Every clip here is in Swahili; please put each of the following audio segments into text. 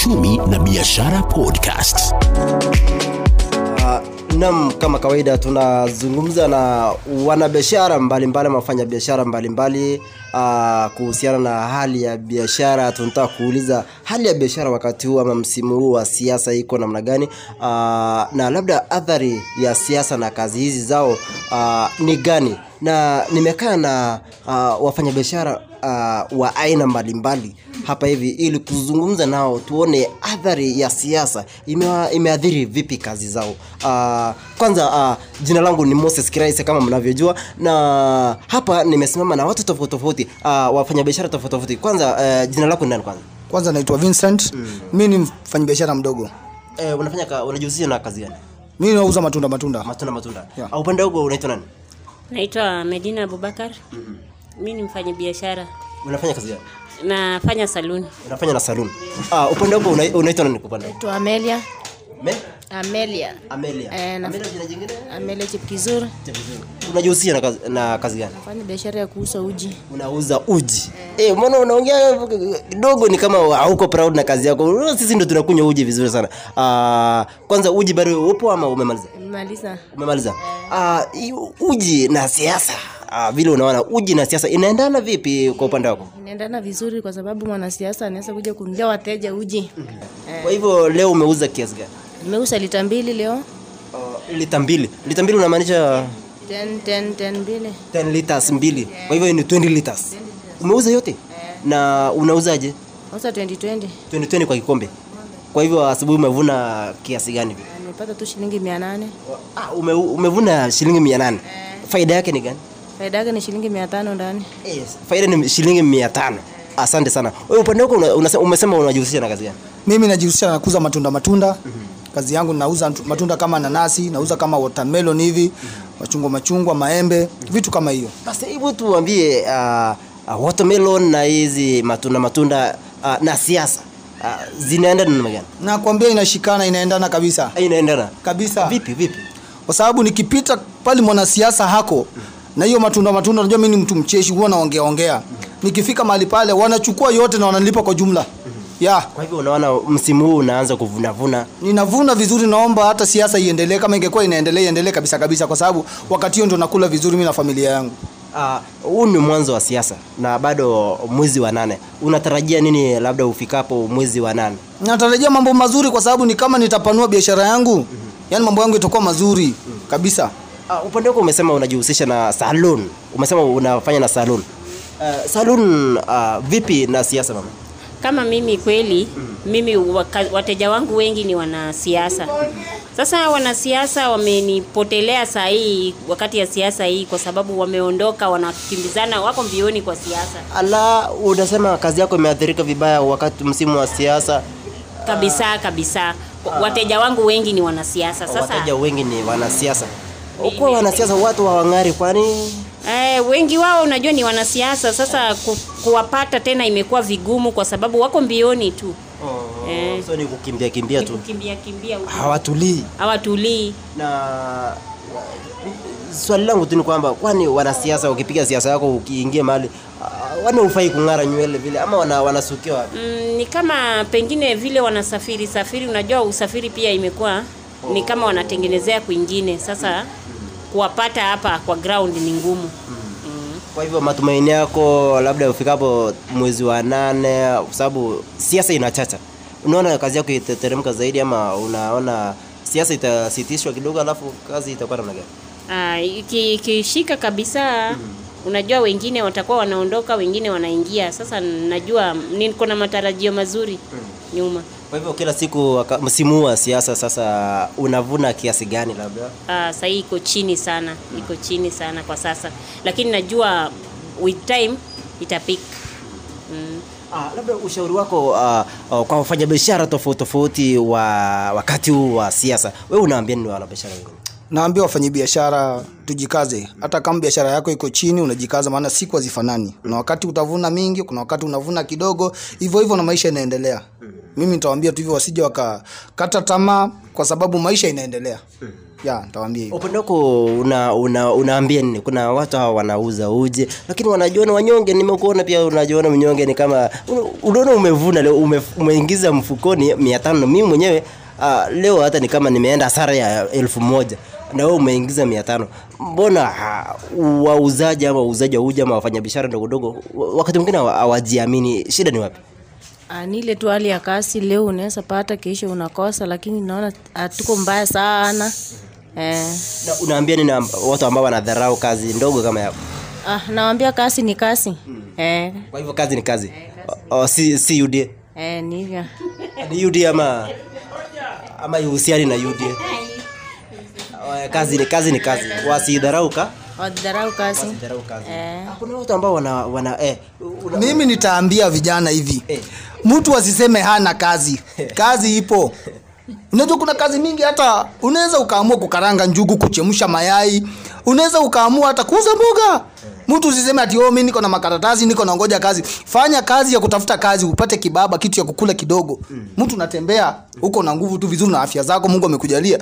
uchumi na biashara podcast. nam kama kawaida tunazungumza na wanabiashara mbalimbali wafanya biashara mbalimbali uh, kuhusiana na hali ya biashara. Tunataka kuuliza hali ya biashara wakati huu ama msimu huu wa siasa iko namna gani? Uh, na labda athari ya siasa na kazi hizi zao ni gani? Na nimekaa na wafanyabiashara wa aina mbalimbali hapa hivi ili kuzungumza nao tuone athari ya siasa. Imeathiri vipi kazi zao? Uh, kwanza uh, jina langu ni moses kiraise kama mnavyojua na hapa nimesimama na watu tofauti tofauti uh, wafanyabiashara tofauti tofauti. Kwanza uh, jina lako ni nani kwanza? Kwanza naitwa vincent. Mm. mi ni mfanyabiashara mdogo. Eh, unafanya ka, unajihusisha na kazi gani? Mi nauza matunda matunda. Matunda matunda. Yeah. uh, upande wako unaitwa nani? Naitwa medina abubakar. Mi ni mfanya biashara unafanya kazi gani nafanya saluni. Unafanya na saluni. Ah, upande wako una- unaitwa nani kwa upande? Amelia. Me? Amelia. Amelia. Eh, na- Amelia jina jingine? Amelia Chipkizur unajihusisha na kazi, na kazi gani? Fanya biashara ya kuuza uji. Unauza uji. Eh, mbona unaongea kidogo ni kama hauko proud na kazi yako. Sisi ndo tunakunywa uji vizuri sana. Uh, kwanza uji bado upo ama umemaliza? Umemaliza. Umemaliza uh, uji na siasa uh, vile unaona uji na siasa inaendana vipi kwa upande wako? Inaendana vizuri kwa sababu mwanasiasa anaweza kuja kunulia wateja uji. Kwa hivyo leo umeuza kiasi gani? Nimeuza lita mbili leo. Uh, lita mbili. Lita mbili unamaanisha? 10 10 10 mbili. 10 liters mbili. Kwa hivyo ni 20 liters. Umeuza yote? Na unauzaje? Nauza 2020 2020 kwa kikombe. Kwa hivyo asubuhi umevuna kiasi gani? Hivi nimepata tu shilingi mia nane. Ah, ume, umevuna shilingi mia nane. Faida yake ni gani faida yake ni shilingi mia tano ndani. Yes. faida ni shilingi mia tano. Asante sana. Wewe upande wako umesema unajihusisha na kazi gani? Mimi najihusisha na kuuza matunda matunda. Mm-hmm. kazi yangu nauza matunda kama nanasi nauza kama watermelon hivi mm-hmm. machungwa machungwa maembe vitu kama hiyo. Basi hebu tuambie uh, uh, watermelon na hizi matunda matunda uh, na siasa uh, zinaendana namna gani? Nakwambia inashikana inaendana kabisa. Inaendana. Kabisa. Vipi vipi? Kwa sababu nikipita pale mwanasiasa hako na hiyo matunda matunda unajua mi ni mtu mcheshi huwa naongea ongea. Nikifika mahali pale wanachukua yote na wanalipa kwa jumla. Yeah. kwa hivyo unaona msimu huu unaanza kuvunavuna. Ninavuna vizuri naomba hata siasa iendelee. Kama ingekuwa inaendelea iendelee kabisa kabisa kwa sababu wakati hiyo ndo nakula vizuri mi na familia yangu. Ah, huu uh, ni mwanzo wa siasa na bado mwezi wa nane. Unatarajia nini labda ufikapo mwezi wa nane? Natarajia mambo mazuri kwa sababu ni kama nitapanua biashara yangu. Yaani mambo yangu itakuwa mazuri kabisa uh, upande wako umesema unajihusisha na salon. Umesema unafanya na salon. Uh, salon uh, vipi na siasa mama? Kama mimi kweli mimi waka, wateja wangu wengi ni wanasiasa sasa wanasiasa wamenipotelea saa hii wakati ya siasa hii kwa sababu wameondoka wanakimbizana wako mbioni kwa siasa. Ala unasema kazi yako imeathirika vibaya wakati msimu wa siasa. Kabisa kabisa. Wateja wangu wengi ni wanasiasa. Sasa wateja wengi ni wanasiasa ukuwa wanasiasa watu wawangari kwani Eh, wengi wao unajua ni wanasiasa. Sasa ku, kuwapata tena imekuwa vigumu kwa sababu wako mbioni tu. Oh, Eh. so ni kukimbia kimbia tu. Kukimbia kimbia huko. hawatulii. Hawatulii. Na swali langu tu ni kwamba kwani wanasiasa ukipiga siasa yako ukiingia mahali wani ufai kung'ara nywele vile ama wana, wapi? mm, ni kama pengine vile wanasafiri safiri unajua usafiri pia imekuwa ni kama wanatengenezea kwingine. Sasa kuwapata hapa kwa ground ni ngumu. Kwa hivyo matumaini yako labda ufikapo mwezi wa nane kwa sababu siasa inachacha unaona kazi yako itateremka zaidi ama unaona siasa itasitishwa kidogo alafu kazi itakuwa namna gani? Ah, iki- ikishika kabisa unajua wengine watakuwa wanaondoka wengine wanaingia. Sasa najua niko na matarajio mazuri nyuma kwa hivyo kila siku msimu huu wa siasa sasa unavuna kiasi gani labda? Uh, sahii iko chini sana iko chini sana kwa sasa. Lakini najua with time itapik. Mm. Ah, labda ushauri wako uh, uh, kwa wafanyabiashara tofauti tofauti wa wakati huu wa siasa wewe unaambia nini wanabiashara wengine? Naambia wafanyabiashara tujikaze. Hata kama biashara yako iko chini unajikaza maana siku hazifanani. Kuna wakati utavuna mingi kuna wakati unavuna kidogo hivyo hivyo na maisha inaendelea mimi nitawaambia tu hivyo wasije wakakata tamaa kwa sababu maisha inaendelea. Ya nitawaambia hivyo. Upande wako una, una, unaambia nini? Kuna watu hawa wanauza uje lakini wanajiona wanyonge nimekuona pia unajiona mnyonge ni kama unaona umevuna leo ume, umeingiza mfukoni mia tano. Mimi mwenyewe uh, leo hata ni kama nimeenda hasara ya elfu moja na wewe umeingiza mia tano. Mbona wauzaji ama wauzaji wa uji ama wafanyabiashara ndogondogo wa- wakati mwingine hawa- hawajiamini. Shida ni wapi ni ile tu hali ya kasi leo unaweza pata kesho unakosa lakini naona hatuko mbaya sana. Eh. na unaambia nini watu ambao wanadharau kazi ndogo kama yako? Ah, nawambia kasi ni kasi. Eh. kwa hivyo kazi ni kazi? O, o, si, si UDA? Eh, ni hivyo. Ni UDA ama ama ihusiani na UDA? Uh, kazi ni kazi ni kazi. Wasidharauka wadharau wasidharau kazi. Eh. kuna watu ambao wana wana eh, una, mimi nitaambia vijana hivi. Eh. Mtu asiseme hana kazi. Kazi ipo. Unajua kuna kazi mingi hata unaweza ukaamua kukaranga njugu kuchemsha mayai. Unaweza ukaamua hata kuuza mboga. Mtu usiseme ati oh, mi niko na makaratasi niko na ngoja kazi. Fanya kazi ya kutafuta kazi upate kibaba kitu ya kukula kidogo. Mtu unatembea huko na nguvu tu vizuri na afya zako mungu amekujalia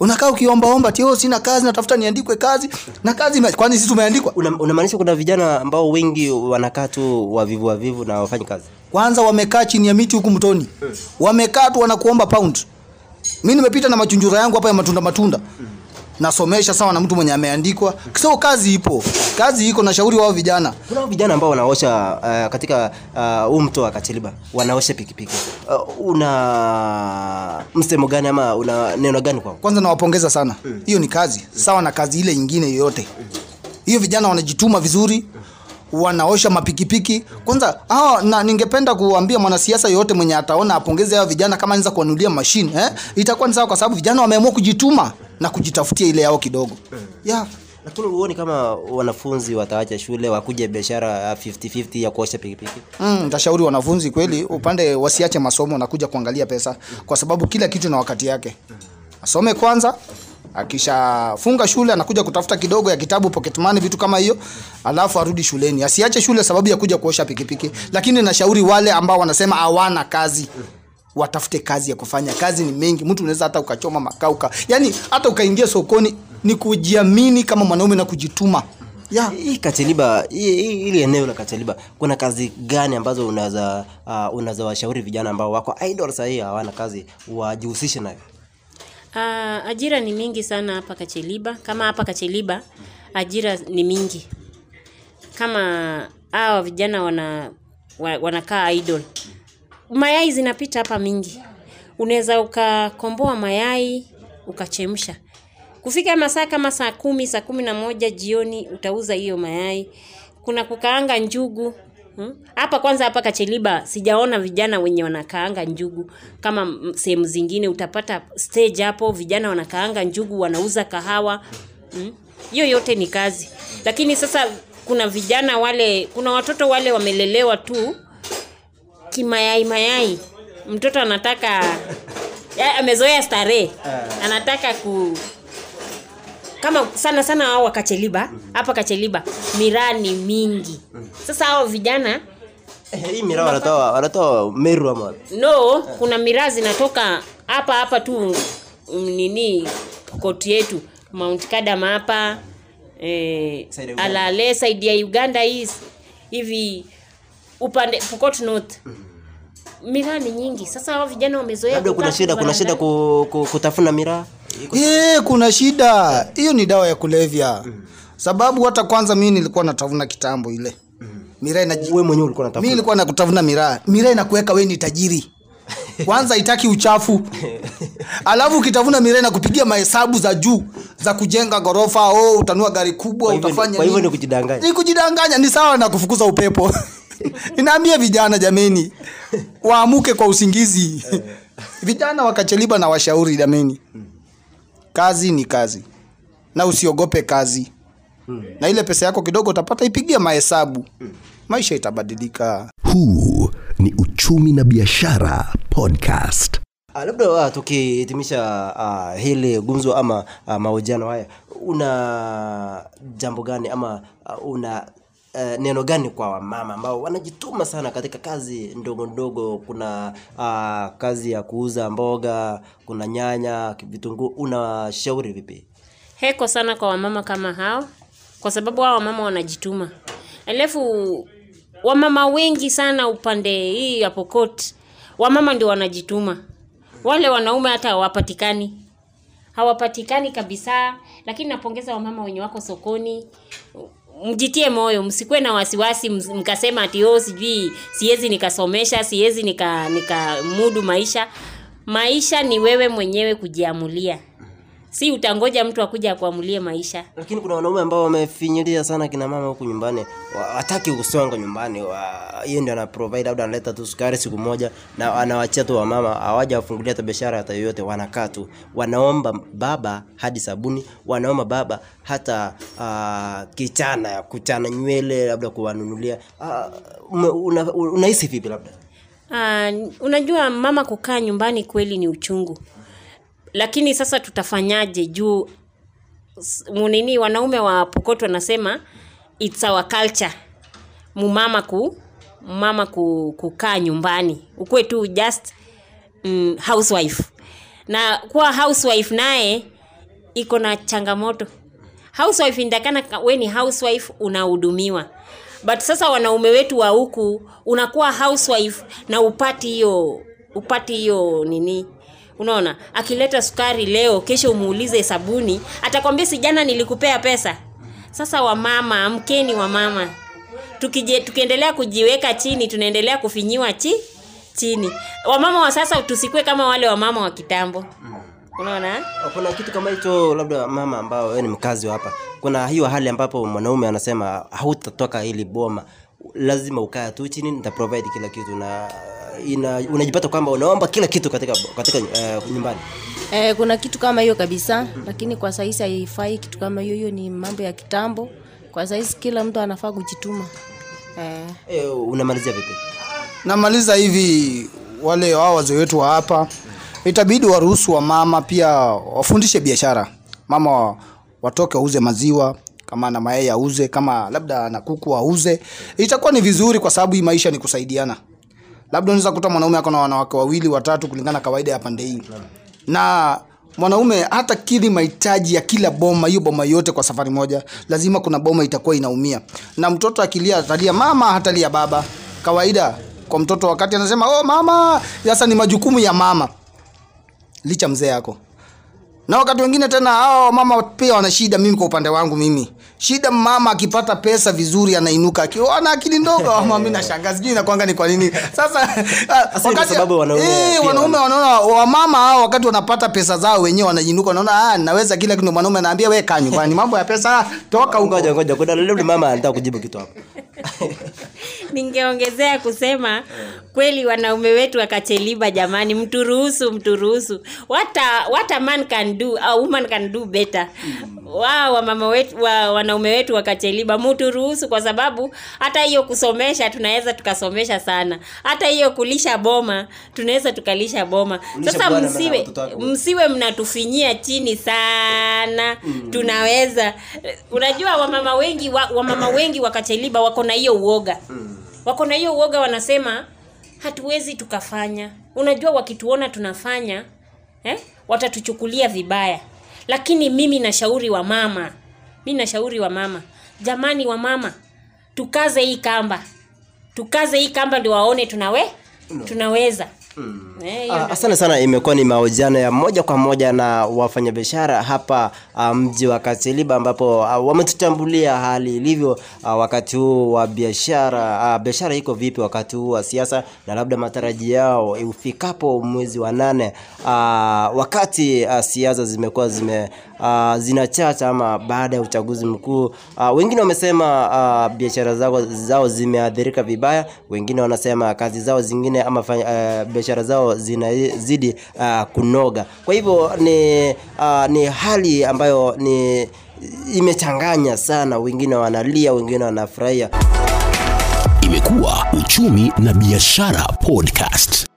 unakaa ukiombaomba ti oh, sina kazi natafuta niandikwe kazi. Na kazi kwani sisi tumeandikwa? Una, unamaanisha kuna vijana ambao wengi wanakaa tu wavivu wavivu na wafanyi kazi? Kwanza wamekaa chini ya miti huku mtoni. Wamekaa tu wanakuomba pound. Mi nimepita na machunjura yangu hapa ya matunda matunda nasomesha sawa na mtu mwenye ameandikwa. So kazi ipo. Kazi iko na shauri wao vijana. Kuna vijana ambao wanaosha uh, katika huu uh, mto wa katiliba wanaosha pikipiki. Uh, una msemo gani ama una neno gani kwao kwanza nawapongeza sana. Hiyo ni kazi sawa na kazi ile nyingine yoyote. Hiyo vijana wanajituma vizuri wanaosha mapikipiki. Kwanza hawa, na ningependa kuambia mwanasiasa yoyote mwenye ataona apongeze hao vijana kama anaweza kuwanulia mashine eh? itakuwa ni sawa kwa sababu vijana wameamua kujituma na kujitafutia ile yao kidogo. Yeah. lakini huoni kama wanafunzi wataacha shule wakuja biashara ya 50-50 ya kuosha pikipiki? Mm, wanafunzi kweli upande wasiache masomo na kuja kuangalia pesa kwa sababu kila kitu na wakati yake. Asome kwanza akishafunga shule anakuja kutafuta kidogo ya kitabu pocket money vitu kama hiyo alafu arudi shuleni. Asiache shule sababu ya kuja kuosha pikipiki. Lakini nashauri wale ambao wanasema hawana kazi watafute kazi ya kufanya kazi ni mengi mtu unaweza hata ukachoma makauka yani hata ukaingia sokoni ni kujiamini kama mwanaume na kujituma yeah. hii hii- hili eneo la Kacheliba kuna kazi gani ambazo unaweza uh, unaweza washauri vijana ambao wako idol sahii hawana kazi wajihusishe nayo uh, ajira ni mingi sana hapa Kacheliba. Kama hapa Kacheliba ajira ni mingi. Kama hawa vijana wana wa- wanakaa idle. Mayai zinapita hapa mingi. Unaweza ukakomboa mayai ukachemsha. Kufika masaa kama saa kumi, saa kumi na moja jioni utauza hiyo mayai. Kuna kukaanga njugu. Hmm? Hapa kwanza hapa Kacheliba sijaona vijana wenye wanakaanga njugu kama sehemu zingine utapata stage hapo vijana wanakaanga njugu wanauza kahawa. Hmm? Hiyo yote ni kazi. Lakini sasa kuna vijana wale kuna watoto wale wamelelewa tu kimayai mayai. Mtoto anataka amezoea starehe. Anataka ku kama sana sana hao wa Kacheliba hapa Kacheliba miraa ni mingi. Sasa hao vijana Eh, hii miraa wanatoa wanatoa Meru ama no, kuna miraa zinatoka hapa hapa tu mm, nini koti yetu Mount Kadam hapa eh. Alale saidi ya Uganda hii hivi upande Pokot North miraa ni nyingi. Sasa hao vijana wamezoea labda kuna shida kuna shida ku, ku, kutafuna miraa Ye, kuna shida. Hiyo ni dawa ya kulevya. Sababu hata kwanza mimi nilikuwa natafuna kitambo ile. Miraa inaji... wewe mwenyewe ulikuwa mimi nilikuwa nakutavuna miraa miraa inakuweka we ni tajiri. Kwanza itaki uchafu. Alafu ukitafuna miraa inakupigia mahesabu za juu za kujenga ghorofa. Oh, utanua gari kubwa utafanya kwa hivyo ni kujidanganya. ni kujidanganya ni sawa na kufukuza upepo inaambia vijana jameni waamuke kwa usingizi. Vijana wakacheliba na washauri jameni kazi ni kazi na usiogope kazi. Na ile pesa yako kidogo utapata ipigia mahesabu. Maisha itabadilika. Huu ni Uchumi na Biashara Podcast. Ah, labda uh, tukihitimisha uh, hili gumzo ama uh, mahojiano haya una jambo gani ama uh, una Uh, neno gani kwa wamama ambao wanajituma sana katika kazi ndogo ndogo? Kuna uh, kazi ya kuuza mboga kuna nyanya vitunguu unashauri vipi? Heko sana kwa wamama kama hao kwa sababu hao wamama wanajituma. Alafu wamama wengi sana upande hii ya pokot wamama ndio wanajituma. Wale wanaume hata hawapatikani. Hawapatikani kabisa lakini napongeza wamama wenye wako sokoni mjitie moyo msikuwe na wasiwasi mkasema ati oh sijui siwezi nikasomesha siwezi nika nikamudu maisha. Maisha ni wewe mwenyewe kujiamulia si utangoja mtu akuja akuamulie maisha. Lakini kuna wanaume ambao wamefinyilia sana kina mama huku nyumbani. Hataki kusonga nyumbani. Yeye ndio ana provide labda analeta tu sukari siku moja na anawachia tu wamama. Hawaja wafungulia hata biashara hata yoyote. Wanakaa tu. Wanaomba baba hadi sabuni. Wanaomba baba hata uh, kichana ya kuchana nywele labda kuwanunulia. Uh, una, vipi labda? Uh, unajua mama kukaa nyumbani kweli ni uchungu lakini sasa tutafanyaje? Juu munini wanaume wa pokot wanasema its our culture. Mumama ku mama ku, kukaa nyumbani. Ukuwe tu just mm, housewife. Na kuwa housewife naye iko na changamoto. Housewife indakana we ni housewife unahudumiwa. But sasa wanaume wetu wa huku unakuwa housewife na upati hiyo upati hiyo nini unaona akileta sukari leo kesho umuulize sabuni atakwambia si jana nilikupea pesa. Sasa wamama amkeni wamama. Tukiendelea kujiweka chini tunaendelea kufinyiwa chi chini. Wamama wa sasa tusikue kama wale wamama wa kitambo. Unaona? Kuna kitu kama hicho labda mama ambao wewe ni mkazi wa hapa. Kuna hiyo hali ambapo mwanaume anasema hautatoka hili boma. Lazima ukaa tu chini nitaprovide kila kitu. Na ina, unajipata kwamba unaomba kila kitu katika katika uh, nyumbani. Eh, kuna kitu kama hiyo kabisa lakini kwa saizi haifai. Kitu kama hiyo hiyo ni mambo ya kitambo. Kwa saizi kila mtu anafaa kujituma. Eh. Eh, unamalizia vipi? Namaliza hivi wale wao wazee wetu wa hapa. Itabidi waruhusu wa mama pia wafundishe biashara. Mama watoke wauze maziwa kama na mayai auze kama labda na kuku auze. Itakuwa ni vizuri kwa sababu hii maisha ni kusaidiana labda unaweza kuta mwanaume ako na wanawake wawili watatu kulingana kawaida ya pande hii. Na mwanaume hata kidhi mahitaji ya kila boma hiyo boma yote kwa safari moja lazima kuna boma itakuwa inaumia. Na mtoto akilia atalia mama hatalia baba. Kawaida kwa mtoto wakati anasema oh mama sasa ni majukumu ya mama. Licha mzee yako na wakati wengine tena hao mama pia wana shida mimi kwa upande wangu mimi shida mama akipata pesa vizuri anainuka akiwa ana akili ndogo. Ama mimi nashangaa sijui inakwanga ni kwa nini. Sasa sababu wanaume eh, wanaume wanaona wamama hao wakati wanapata pesa zao wenyewe wanajinuka wanaona ah naweza kila kitu. Mwanaume anaambia wewe kaa nyumbani mambo ya pesa toka ngoja ngoja kuna mama anataka kujibu kitu hapo ningeongezea kusema kweli wanaume wetu wakacheliba jamani mturuhusu mturuhusu. What a, what a man can do a woman can do better. Wao wamama wetu wa, wanaume wetu wakacheliba mturuhusu kwa sababu hata hiyo kusomesha tunaweza tukasomesha sana. Hata hiyo kulisha boma tunaweza tukalisha boma. Kulisha sasa msiwe msiwe mnatufinyia chini sana. Mm. tunaweza. Unajua wamama wengi wa, wamama wengi wakacheliba wako na hiyo uoga. Mm. Wako na hiyo uoga wanasema hatuwezi tukafanya. Unajua wakituona tunafanya eh, watatuchukulia vibaya. Lakini mimi nashauri wa mama mi nashauri wa mama. Jamani wa mama tukaze hii kamba. Tukaze hii kamba ndio waone tunawe tunaweza. Eh, hiyo Ah, asante sana. Imekuwa ni mahojiano ya moja kwa moja na wafanyabiashara hapa mji mji wa Kasiliba ambapo uh, wametutambulia hali ilivyo uh, wakati huu wa biashara. Uh, biashara iko vipi wakati huu wa siasa na labda matarajio yao ufikapo mwezi wa nane? Uh, wakati uh, siasa zimekuwa zime uh, zinachacha ama baada ya uchaguzi mkuu uh, wengine wamesema uh, biashara zao, zao zimeathirika vibaya. Wengine wanasema kazi zao zingine ama uh, biashara zinazidi uh, kunoga. Kwa hivyo ni, uh, ni hali ambayo ni imechanganya sana. Wengine wanalia wengine wanafurahia. Imekuwa Uchumi na Biashara Podcast.